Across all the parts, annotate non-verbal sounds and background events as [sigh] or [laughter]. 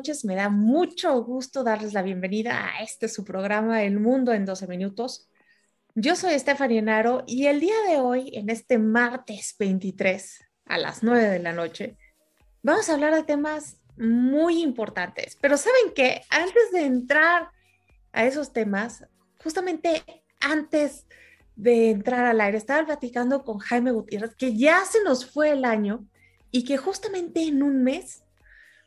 noches. Me da mucho gusto darles la bienvenida a este su programa El Mundo en 12 Minutos. Yo soy Stephanie Naro y el día de hoy, en este martes 23 a las 9 de la noche, vamos a hablar de temas muy importantes. Pero ¿saben qué? Antes de entrar a esos temas, justamente antes de entrar al aire, estaba platicando con Jaime Gutiérrez que ya se nos fue el año y que justamente en un mes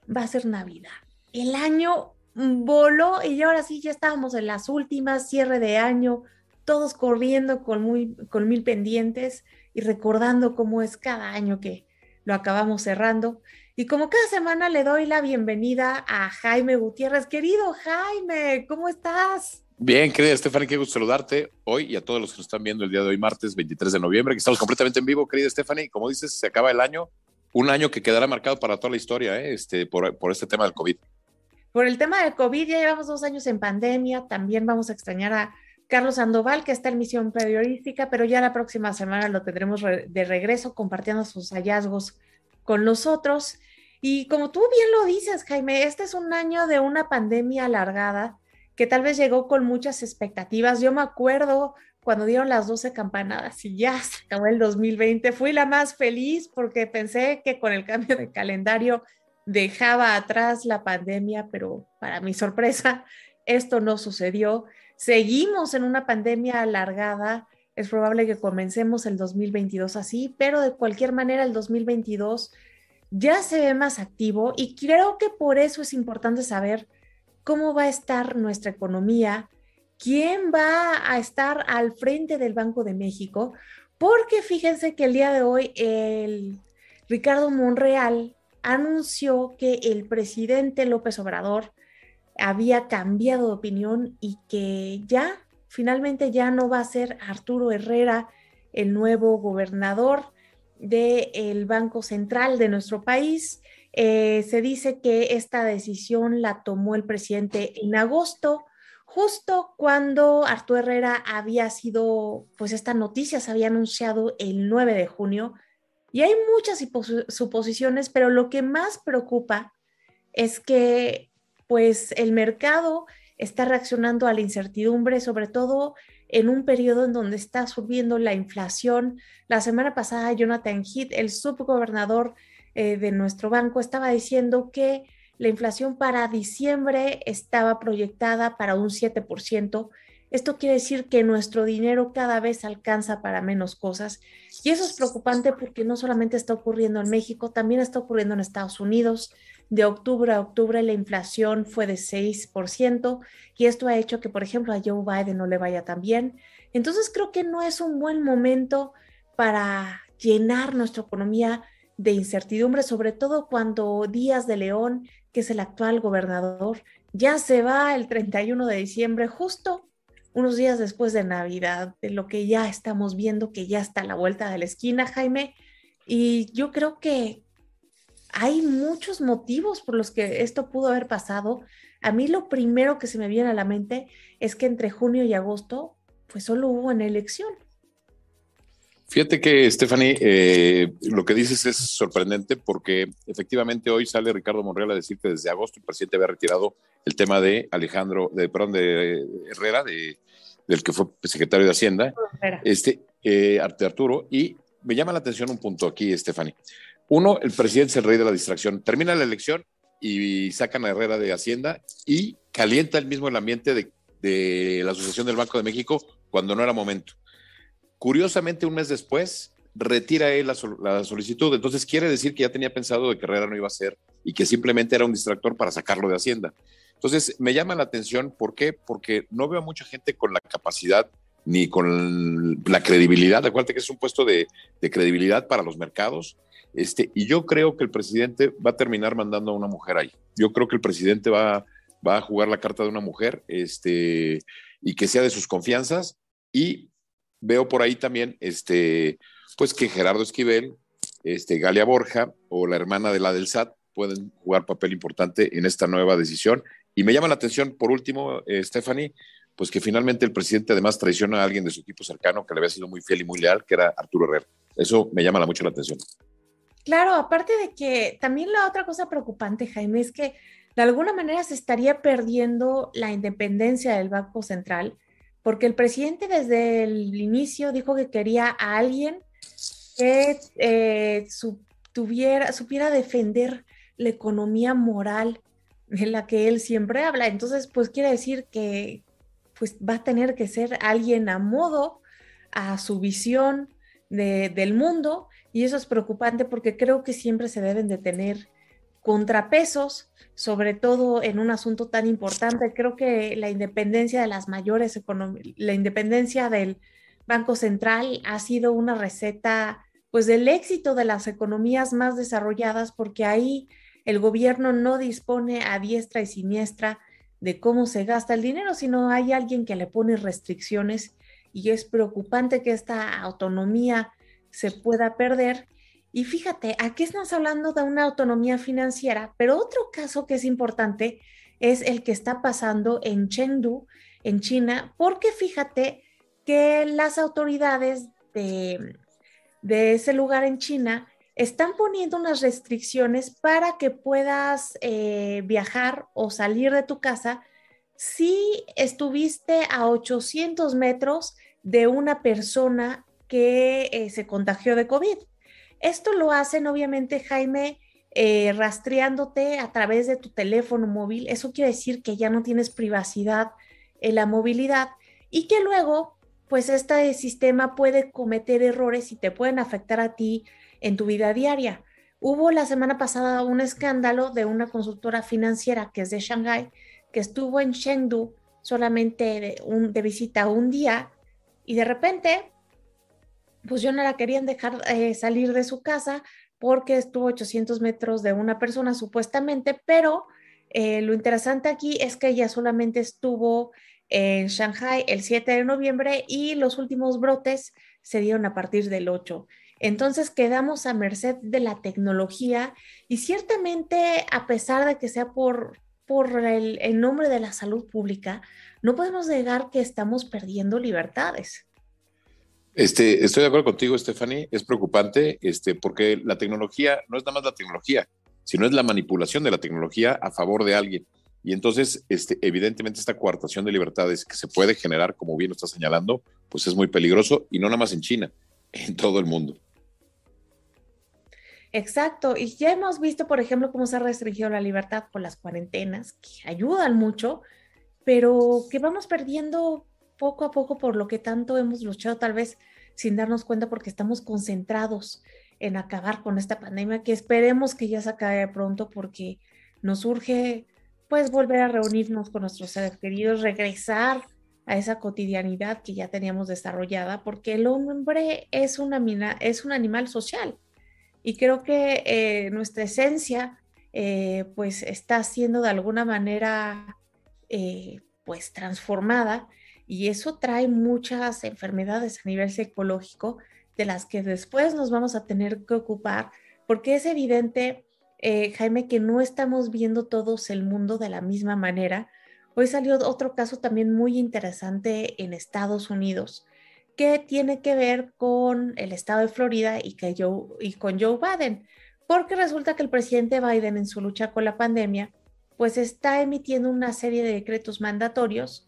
va a ser Navidad. El año voló y ahora sí ya estábamos en las últimas, cierre de año, todos corriendo con, muy, con mil pendientes y recordando cómo es cada año que lo acabamos cerrando. Y como cada semana le doy la bienvenida a Jaime Gutiérrez. Querido Jaime, ¿cómo estás? Bien, querida Stephanie, qué gusto saludarte hoy y a todos los que nos están viendo el día de hoy, martes 23 de noviembre, que estamos completamente en vivo, querida Stephanie. Como dices, se acaba el año, un año que quedará marcado para toda la historia, ¿eh? este, por, por este tema del COVID. Por el tema del COVID, ya llevamos dos años en pandemia, también vamos a extrañar a Carlos Sandoval, que está en misión periodística, pero ya la próxima semana lo tendremos de regreso compartiendo sus hallazgos con nosotros. Y como tú bien lo dices, Jaime, este es un año de una pandemia alargada que tal vez llegó con muchas expectativas. Yo me acuerdo cuando dieron las 12 campanadas y ya se acabó el 2020, fui la más feliz porque pensé que con el cambio de calendario dejaba atrás la pandemia, pero para mi sorpresa, esto no sucedió. Seguimos en una pandemia alargada. Es probable que comencemos el 2022 así, pero de cualquier manera el 2022 ya se ve más activo y creo que por eso es importante saber cómo va a estar nuestra economía, quién va a estar al frente del Banco de México, porque fíjense que el día de hoy el Ricardo Monreal anunció que el presidente López Obrador había cambiado de opinión y que ya, finalmente ya no va a ser Arturo Herrera el nuevo gobernador del Banco Central de nuestro país. Eh, se dice que esta decisión la tomó el presidente en agosto justo cuando Arturo Herrera había sido, pues esta noticia se había anunciado el 9 de junio y hay muchas suposiciones, pero lo que más preocupa es que pues el mercado está reaccionando a la incertidumbre, sobre todo en un periodo en donde está subiendo la inflación. La semana pasada, Jonathan Heath, el subgobernador eh, de nuestro banco, estaba diciendo que la inflación para diciembre estaba proyectada para un 7%. Esto quiere decir que nuestro dinero cada vez alcanza para menos cosas. Y eso es preocupante porque no solamente está ocurriendo en México, también está ocurriendo en Estados Unidos. De octubre a octubre la inflación fue de 6% y esto ha hecho que, por ejemplo, a Joe Biden no le vaya tan bien. Entonces creo que no es un buen momento para llenar nuestra economía de incertidumbre, sobre todo cuando Díaz de León, que es el actual gobernador, ya se va el 31 de diciembre, justo unos días después de Navidad, de lo que ya estamos viendo, que ya está a la vuelta de la esquina, Jaime. Y yo creo que hay muchos motivos por los que esto pudo haber pasado. A mí lo primero que se me viene a la mente es que entre junio y agosto, pues solo hubo una elección. Fíjate que, Stephanie, eh, lo que dices es sorprendente porque efectivamente hoy sale Ricardo Monreal a decir que desde agosto el presidente había retirado el tema de Alejandro, de, perdón, de Herrera, de, del que fue secretario de Hacienda, este, eh, Arturo, y me llama la atención un punto aquí, Stephanie. Uno, el presidente es el rey de la distracción. Termina la elección y sacan a Herrera de Hacienda y calienta el mismo el ambiente de, de la Asociación del Banco de México cuando no era momento. Curiosamente, un mes después, retira él la, solicitud. Entonces, quiere decir que ya tenía pensado de que Herrera no iba a ser y que simplemente era un distractor para sacarlo de Hacienda. Entonces, me llama la atención. ¿Por qué? Porque no veo a mucha gente con la capacidad ni con la credibilidad. Acuérdate que es un puesto de, credibilidad para los mercados. Este, y yo creo que el presidente va a terminar mandando a una mujer ahí. Yo creo que el presidente va, va a jugar la carta de una mujer este, y que sea de sus confianzas. Y veo por ahí también, este, pues que Gerardo Esquivel, este, Galia Borja o la hermana de la del SAT pueden jugar papel importante en esta nueva decisión. Y me llama la atención, por último, eh, Stephanie, pues que finalmente el presidente además traiciona a alguien de su equipo cercano que le había sido muy fiel y muy leal, que era Arturo Herrera. Eso me llama mucho la atención. Claro, aparte de que también la otra cosa preocupante, Jaime, es que de alguna manera se estaría perdiendo la independencia del Banco Central, porque el presidente desde el inicio dijo que quería a alguien que eh, supiera defender la economía moral de la que él siempre habla. Entonces, pues quiere decir que pues va a tener que ser alguien a modo, a su visión del mundo, y eso es preocupante porque creo que siempre se deben de tener contrapesos, sobre todo en un asunto tan importante. Creo que la independencia de las mayores la independencia del Banco Central ha sido una receta pues del éxito de las economías más desarrolladas porque ahí el gobierno no dispone a diestra y siniestra de cómo se gasta el dinero, sino hay alguien que le pone restricciones y es preocupante que esta autonomía se pueda perder y fíjate, aquí estamos hablando de una autonomía financiera, pero otro caso que es importante es el que está pasando en Chengdu, en China, porque fíjate que las autoridades de, ese lugar en China están poniendo unas restricciones para que puedas eh, viajar o salir de tu casa si estuviste a 800 metros de una persona que eh, se contagió de COVID. Esto lo hacen obviamente, Jaime, eh, rastreándote a través de tu teléfono móvil. Eso quiere decir que ya no tienes privacidad en la movilidad y que luego, pues este sistema puede cometer errores y te pueden afectar a ti en tu vida diaria. Hubo la semana pasada un escándalo de una consultora financiera que es de Shanghai, que estuvo en Chengdu solamente de visita un día y de repente pues yo no la querían dejar eh, salir de su casa porque estuvo 800 metros de una persona supuestamente, pero eh, lo interesante aquí es que ella solamente estuvo en Shanghai el 7 de noviembre y los últimos brotes se dieron a partir del 8. Entonces quedamos a merced de la tecnología y ciertamente a pesar de que sea por, por el, el nombre de la salud pública, no podemos negar que estamos perdiendo libertades. Este, estoy de acuerdo contigo, Stephanie. Es preocupante este, porque la tecnología no es nada más la tecnología, sino es la manipulación de la tecnología a favor de alguien. Y entonces, este, evidentemente, esta coartación de libertades que se puede generar, como bien lo está señalando, pues es muy peligroso y no nada más en China, [laughs] en todo el mundo. Exacto, y ya hemos visto, por ejemplo, cómo se ha restringido la libertad con las cuarentenas, que ayudan mucho, pero que vamos perdiendo poco a poco por lo que tanto hemos luchado, tal vez sin darnos cuenta porque estamos concentrados en acabar con esta pandemia, que esperemos que ya se acabe pronto porque nos urge pues volver a reunirnos con nuestros seres queridos, regresar a esa cotidianidad que ya teníamos desarrollada, porque el hombre es una mina, es un animal social. Y creo que eh, nuestra esencia eh, pues está siendo de alguna manera eh, pues transformada y eso trae muchas enfermedades a nivel psicológico de las que después nos vamos a tener que ocupar, porque es evidente, eh, Jaime, que no estamos viendo todos el mundo de la misma manera. Hoy salió otro caso también muy interesante en Estados Unidos que tiene que ver con el estado de Florida y, que y con Joe Biden, porque resulta que el presidente Biden en su lucha con la pandemia, pues está emitiendo una serie de decretos mandatorios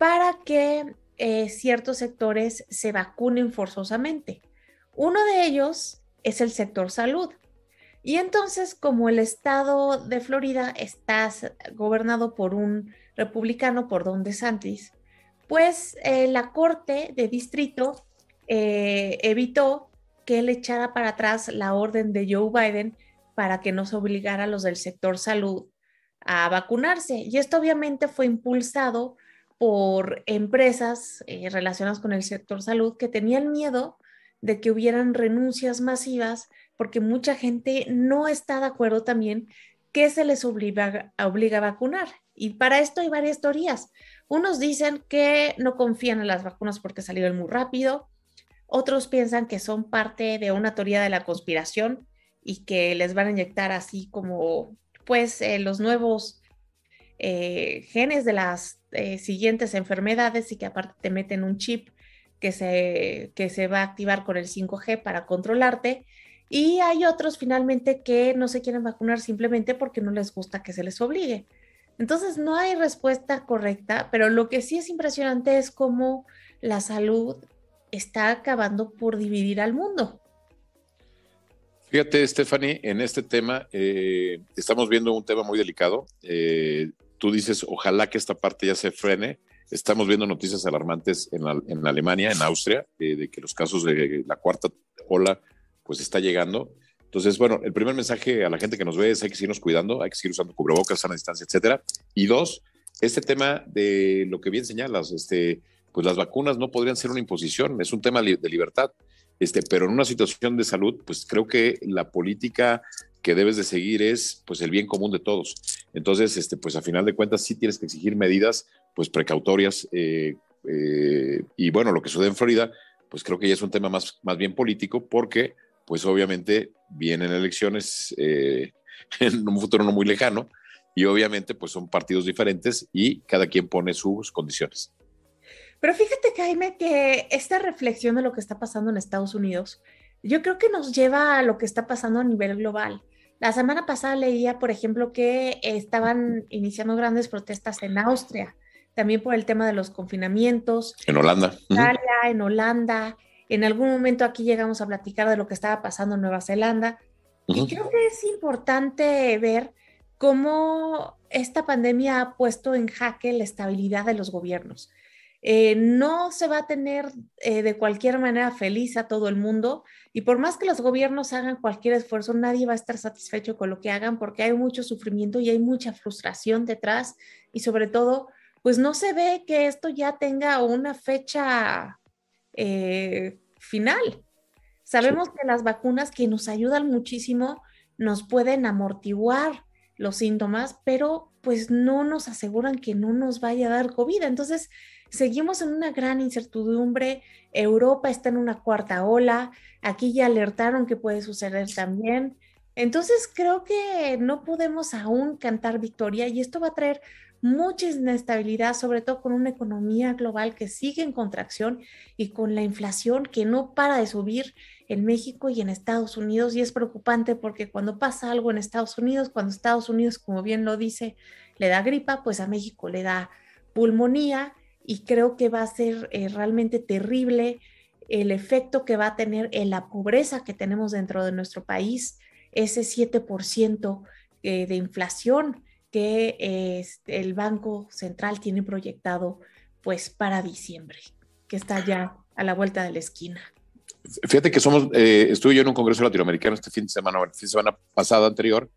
para que eh, ciertos sectores se vacunen forzosamente. Uno de ellos es el sector salud. Y entonces, como el estado de Florida está gobernado por un republicano, por Don DeSantis, pues eh, la corte de distrito eh, evitó que él echara para atrás la orden de Joe Biden para que no se obligara a los del sector salud a vacunarse. Y esto obviamente fue impulsado por empresas eh, relacionadas con el sector salud que tenían miedo de que hubieran renuncias masivas porque mucha gente no está de acuerdo también que se les obliga, obliga a vacunar. Y para esto hay varias teorías. Unos dicen que no confían en las vacunas porque salieron muy rápido. Otros piensan que son parte de una teoría de la conspiración y que les van a inyectar así como pues eh, los nuevos eh, genes de las eh, siguientes enfermedades y que aparte te meten un chip que se, que se va a activar con el 5G para controlarte. Y hay otros finalmente que no se quieren vacunar simplemente porque no les gusta que se les obligue. Entonces no hay respuesta correcta, pero lo que sí es impresionante es cómo la salud está acabando por dividir al mundo. Fíjate, Stephanie, en este tema eh, estamos viendo un tema muy delicado. Tú dices, ojalá que esta parte ya se frene. Estamos viendo noticias alarmantes en, Alemania, en Austria, eh, de que los casos de la cuarta ola pues está llegando. Entonces, bueno, el primer mensaje a la gente que nos ve es hay que seguirnos cuidando, hay que seguir usando cubrebocas, sana distancia, etcétera. Y dos, este tema de lo que bien señalas, este, pues las vacunas no podrían ser una imposición, es un tema de libertad. Este, pero en una situación de salud, pues creo que la política que debes de seguir es pues el bien común de todos. Entonces, este, pues a final de cuentas sí tienes que exigir medidas pues precautorias eh, eh, y bueno, lo que sucede en Florida, pues creo que ya es un tema más, más bien político porque pues obviamente vienen elecciones eh, [laughs] en un futuro no muy lejano y obviamente pues son partidos diferentes y cada quien pone sus condiciones. Pero fíjate, Jaime, que esta reflexión de lo que está pasando en Estados Unidos, yo creo que nos lleva a lo que está pasando a nivel global. La semana pasada leía, por ejemplo, que estaban iniciando grandes protestas en Austria, también por el tema de los confinamientos. En Holanda. En Italia, en Holanda. En algún momento aquí llegamos a platicar de lo que estaba pasando en Nueva Zelanda. Y creo que es importante ver cómo esta pandemia ha puesto en jaque la estabilidad de los gobiernos. Eh, no se va a tener eh, de cualquier manera feliz a todo el mundo y por más que los gobiernos hagan cualquier esfuerzo, nadie va a estar satisfecho con lo que hagan porque hay mucho sufrimiento y hay mucha frustración detrás y sobre todo, pues no se ve que esto ya tenga una fecha eh, final. Sabemos que las vacunas que nos ayudan muchísimo nos pueden amortiguar los síntomas, pero pues no nos aseguran que no nos vaya a dar COVID. Entonces, seguimos en una gran incertidumbre. Europa está en una cuarta ola. Aquí ya alertaron que puede suceder también. Entonces creo que no podemos aún cantar victoria y esto va a traer mucha inestabilidad, sobre todo con una economía global que sigue en contracción y con la inflación que no para de subir en México y en Estados Unidos. Y es preocupante porque cuando pasa algo en Estados Unidos, cuando Estados Unidos, como bien lo dice, le da gripa, pues a México le da pulmonía y creo que va a ser eh, realmente terrible el efecto que va a tener en la pobreza que tenemos dentro de nuestro país, ese 7% eh, de inflación que este, el Banco Central tiene proyectado pues para diciembre, que está ya a la vuelta de la esquina. Fíjate que somos, eh, estuve yo en un congreso latinoamericano este fin de semana, el fin de semana pasado anterior,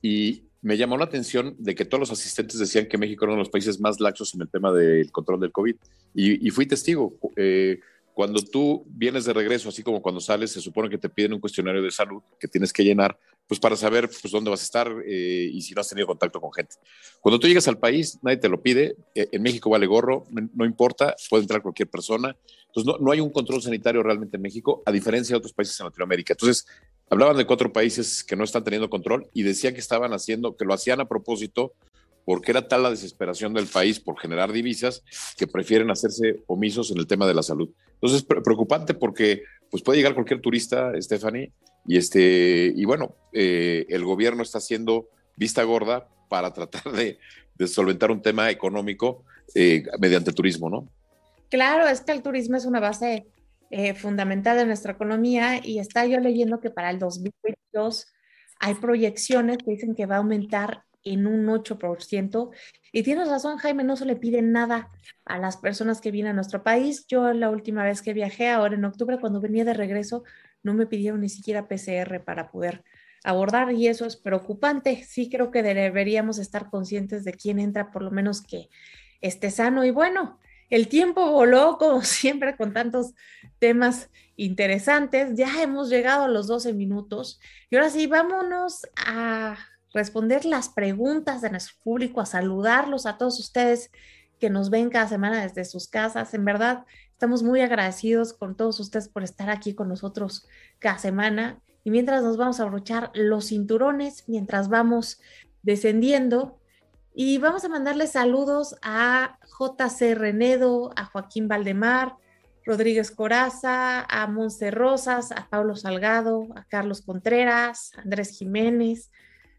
y me llamó la atención de que todos los asistentes decían que México era uno de los países más laxos en el tema del control del COVID. Y, fui testigo. Eh, cuando tú vienes de regreso, así como cuando sales, se supone que te piden un cuestionario de salud que tienes que llenar, pues para saber pues, dónde vas a estar eh, y si no has tenido contacto con gente. Cuando tú llegas al país, nadie te lo pide. Eh, en México vale gorro, no importa, puede entrar cualquier persona. Entonces, no, no hay un control sanitario realmente en México, a diferencia de otros países en Latinoamérica. Entonces, hablaban de cuatro países que no están teniendo control y decían que estaban haciendo, que lo hacían a propósito porque era tal la desesperación del país por generar divisas que prefieren hacerse omisos en el tema de la salud. Entonces, es preocupante porque pues puede llegar cualquier turista, Stephanie, y, este, y bueno, eh, el gobierno está haciendo vista gorda para tratar de, solventar un tema económico eh, mediante turismo, ¿no? Claro, es que el turismo es una base eh, fundamental de nuestra economía y está yo leyendo que para el 2022 hay proyecciones que dicen que va a aumentar en un 8%. Y tienes razón, Jaime, no se le pide nada a las personas que vienen a nuestro país. Yo la última vez que viajé, ahora en octubre, cuando venía de regreso, no me pidieron ni siquiera PCR para poder abordar y eso es preocupante. Sí creo que deberíamos estar conscientes de quién entra, por lo menos que esté sano. Y bueno, el tiempo voló como [laughs] siempre con tantos temas interesantes. Ya hemos llegado a los 12 minutos y ahora sí, vámonos a responder las preguntas de nuestro público, a saludarlos a todos ustedes que nos ven cada semana desde sus casas. En verdad, estamos muy agradecidos con todos ustedes por estar aquí con nosotros cada semana. Y mientras nos vamos a abrochar los cinturones, mientras vamos descendiendo, y vamos a mandarle saludos a JC Renedo, a Joaquín Valdemar, Rodríguez Coraza, a Monse Rosas, a Pablo Salgado, a Carlos Contreras, a Andrés Jiménez,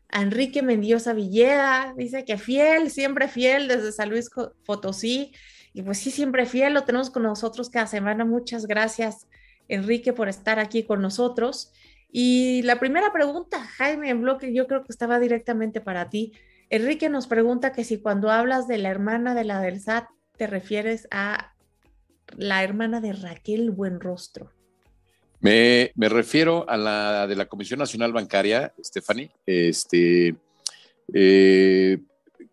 a Enrique Mendiosa Villeda, dice que fiel, siempre fiel desde San Luis Potosí, y pues sí, siempre fiel, lo tenemos con nosotros cada semana. Muchas gracias, Enrique, por estar aquí con nosotros. Y la primera pregunta, Jaime, en bloque, yo creo que estaba directamente para ti. Enrique nos pregunta que si cuando hablas de la hermana de la del SAT, te refieres a la hermana de Raquel Buenrostro. Me, me refiero a la de la Comisión Nacional Bancaria, Stephanie, este, eh,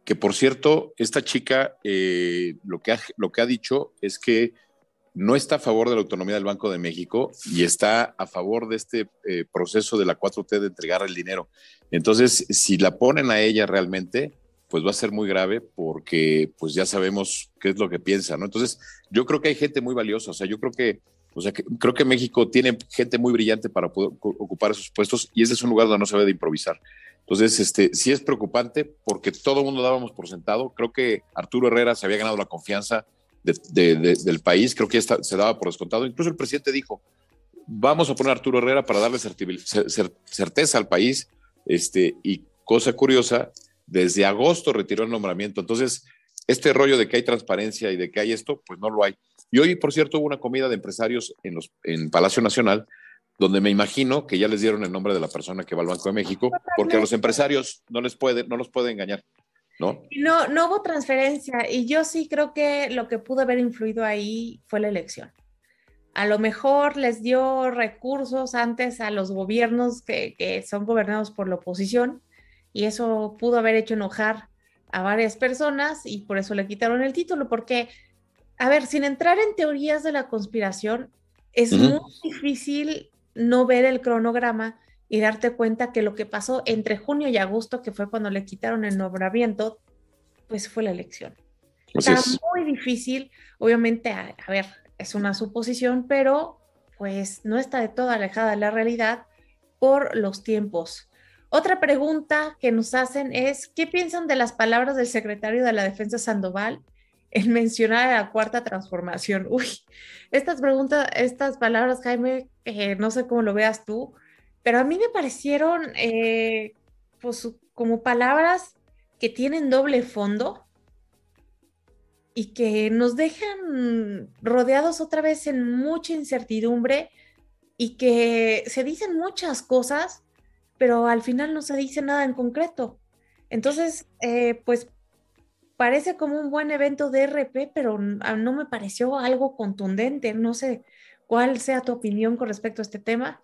que por cierto, esta chica eh, lo, que lo que ha dicho es que no está a favor de la autonomía del Banco de México y está a favor de este eh, proceso de la 4T de entregar el dinero. Entonces, si la ponen a ella realmente, pues va a ser muy grave porque pues ya sabemos qué es lo que piensa. Entonces, yo creo que hay gente muy valiosa, o sea, yo creo que, o sea, creo que México tiene gente muy brillante para ocupar esos puestos y ese es un lugar donde no se debe de improvisar. Entonces, este, sí es preocupante porque todo el mundo dábamos por sentado. Creo que Arturo Herrera se había ganado la confianza del país, creo que ya se daba por descontado. Incluso el presidente dijo, vamos a poner a Arturo Herrera para darle certeza al país. Este, y cosa curiosa, desde agosto retiró el nombramiento. Entonces, este rollo de que hay transparencia y de que hay esto, pues no lo hay. Y hoy, por cierto, hubo una comida de empresarios en, los, en Palacio Nacional, donde me imagino que ya les dieron el nombre de la persona que va al Banco de México, porque a los empresarios no les puede, no los puede engañar. ¿No? No, no hubo transferencia y yo sí creo que lo que pudo haber influido ahí fue la elección. A lo mejor les dio recursos antes a los gobiernos que, que son gobernados por la oposición y eso pudo haber hecho enojar a varias personas y por eso le quitaron el título, porque, a ver, sin entrar en teorías de la conspiración, es muy difícil no ver el cronograma y darte cuenta que lo que pasó entre junio y agosto, que fue cuando le quitaron el nombramiento, pues fue la elección. Está muy difícil, obviamente, a, ver, es una suposición, pero pues no está de todo alejada de la realidad por los tiempos. Otra pregunta que nos hacen es, ¿qué piensan de las palabras del secretario de la Defensa Sandoval en mencionar a la cuarta transformación? Uy, estas preguntas, estas palabras, Jaime, no sé cómo lo veas tú, pero a mí me parecieron eh, pues, como palabras que tienen doble fondo y que nos dejan rodeados otra vez en mucha incertidumbre y que se dicen muchas cosas, pero al final no se dice nada en concreto. Entonces, eh, pues parece como un buen evento de RP, pero no me pareció algo contundente. No sé cuál sea tu opinión con respecto a este tema.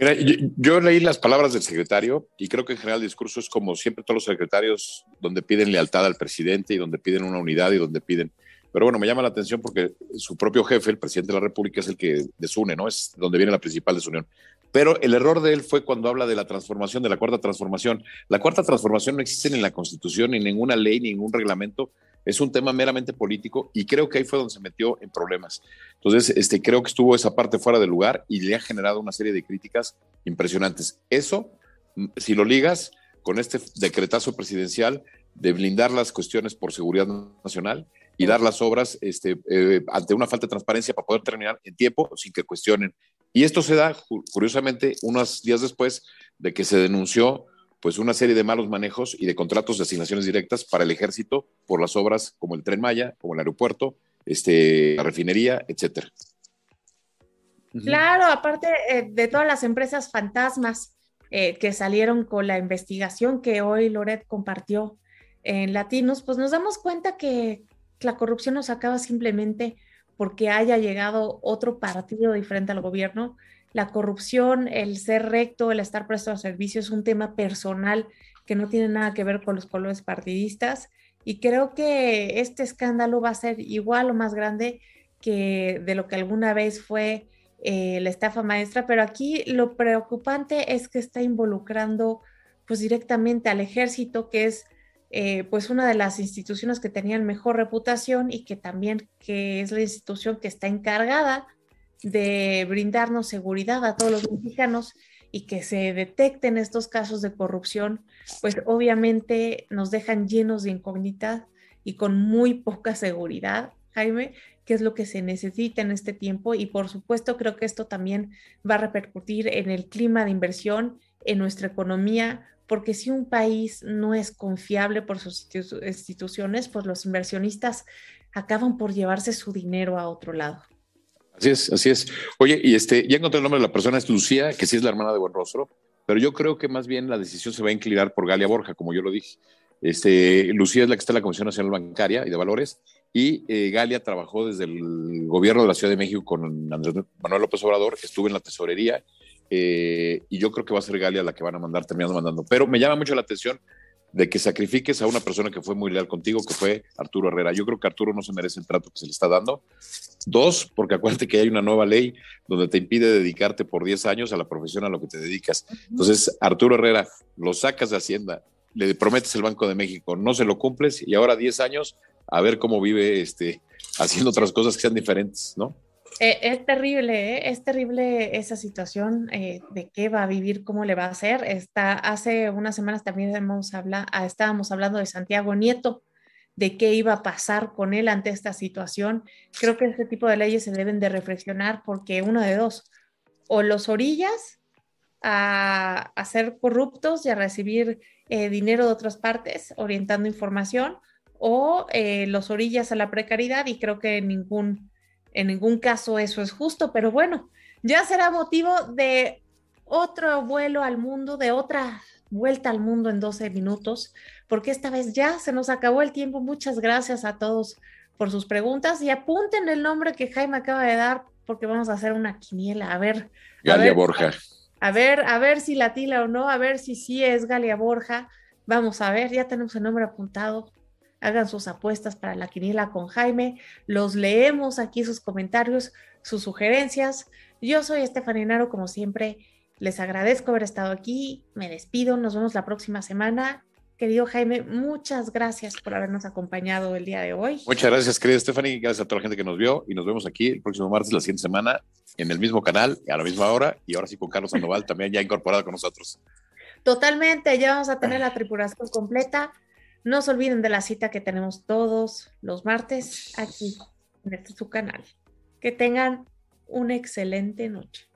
Mira, yo, leí las palabras del secretario y creo que en general el discurso es como siempre todos los secretarios donde piden lealtad al presidente y donde piden una unidad y donde piden... Pero bueno, me llama la atención porque su propio jefe, el presidente de la República, es el que desune, ¿no? Es donde viene la principal desunión. Pero el error de él fue cuando habla de la transformación, de la cuarta transformación. La cuarta transformación no existe ni en la Constitución, ni en ninguna ley, ni en ningún reglamento es un tema meramente político y creo que ahí fue donde se metió en problemas. Entonces, este, creo que estuvo esa parte fuera de lugar y le ha generado una serie de críticas impresionantes. Eso, mm, si lo ligas con este decretazo presidencial de blindar las cuestiones por seguridad nacional y dar las obras este, eh, ante una falta de transparencia para poder terminar en tiempo sin que cuestionen. Y esto se da, curiosamente, unos días después de que se denunció pues una serie de malos manejos y de contratos de asignaciones directas para el ejército por las obras como el Tren Maya, como el aeropuerto, este, la refinería, etcétera. Claro, aparte eh, de todas las empresas fantasmas eh, que salieron con la investigación que hoy Loret compartió en Latinos, pues nos damos cuenta que la corrupción no se acaba simplemente porque haya llegado otro partido diferente al gobierno, la corrupción, el ser recto, el estar presto a servicio es un tema personal que no tiene nada que ver con los colores partidistas. Y creo que este escándalo va a ser igual o más grande que de lo que alguna vez fue eh, la estafa maestra, pero aquí lo preocupante es que está involucrando pues directamente al ejército, que es eh, pues una de las instituciones que tenían mejor reputación y que también que es la institución que está encargada de brindarnos seguridad a todos los mexicanos y que se detecten estos casos de corrupción, pues obviamente nos dejan llenos de incógnitas y con muy poca seguridad, Jaime, qué es lo que se necesita en este tiempo y por supuesto creo que esto también va a repercutir en el clima de inversión, en nuestra economía, porque si un país no es confiable por sus instituciones, pues los inversionistas acaban por llevarse su dinero a otro lado. Así es, así es. Oye, y este, ya encontré el nombre de la persona, es Lucía, que sí es la hermana de Buenrostro, pero yo creo que más bien la decisión se va a inclinar por Galia Borja, como yo lo dije. Este, Lucía es la que está en la Comisión Nacional Bancaria y de Valores, y eh, Galia trabajó desde el gobierno de la Ciudad de México con Andrés Manuel López Obrador, estuvo en la tesorería eh, y yo creo que va a ser Galia la que van a mandar, terminando mandando. Pero me llama mucho la atención de que sacrifiques a una persona que fue muy leal contigo, que fue Arturo Herrera. Yo creo que Arturo no se merece el trato que se le está dando. Dos, porque acuérdate que hay una nueva ley donde te impide dedicarte por 10 años a la profesión a lo que te dedicas. Entonces, Arturo Herrera, lo sacas de Hacienda, le prometes el Banco de México, no se lo cumples y ahora 10 años a ver cómo vive este, haciendo otras cosas que sean diferentes, ¿no? Eh, es terrible, ¿eh? es terrible esa situación eh, de qué va a vivir, cómo le va a hacer. Está, hace unas semanas también hemos ah, estábamos hablando de Santiago Nieto, de qué iba a pasar con él ante esta situación. Creo que este tipo de leyes se deben de reflexionar porque uno de dos, o los orillas a, a ser corruptos y a recibir dinero de otras partes orientando información, o los orillas a la precariedad y creo que ningún en ningún caso eso es justo, pero bueno, ya será motivo de otro vuelo al mundo, de otra vuelta al mundo en 12 minutos, porque esta vez ya se nos acabó el tiempo. Muchas gracias a todos por sus preguntas y apunten el nombre que Jaime acaba de dar porque vamos a hacer una quiniela. A ver. Galia Borja. A ver, a ver si la tila o no, a ver si sí es Galia Borja. Vamos a ver, ya tenemos el nombre apuntado hagan sus apuestas para la quiniela con Jaime, los leemos aquí sus comentarios, sus sugerencias. Yo soy Estefanía Naro, como siempre, les agradezco haber estado aquí, me despido, nos vemos la próxima semana. Querido Jaime, muchas gracias por habernos acompañado el día de hoy. Muchas gracias, querida Stephanie, gracias a toda la gente que nos vio y nos vemos aquí el próximo martes, la siguiente semana, en el mismo canal, a la misma hora y ahora sí con Carlos Sandoval también ya incorporado con nosotros. Totalmente, ya vamos a tener la tripulación completa. No se olviden de la cita que tenemos todos los martes aquí en este su canal. Que tengan una excelente noche.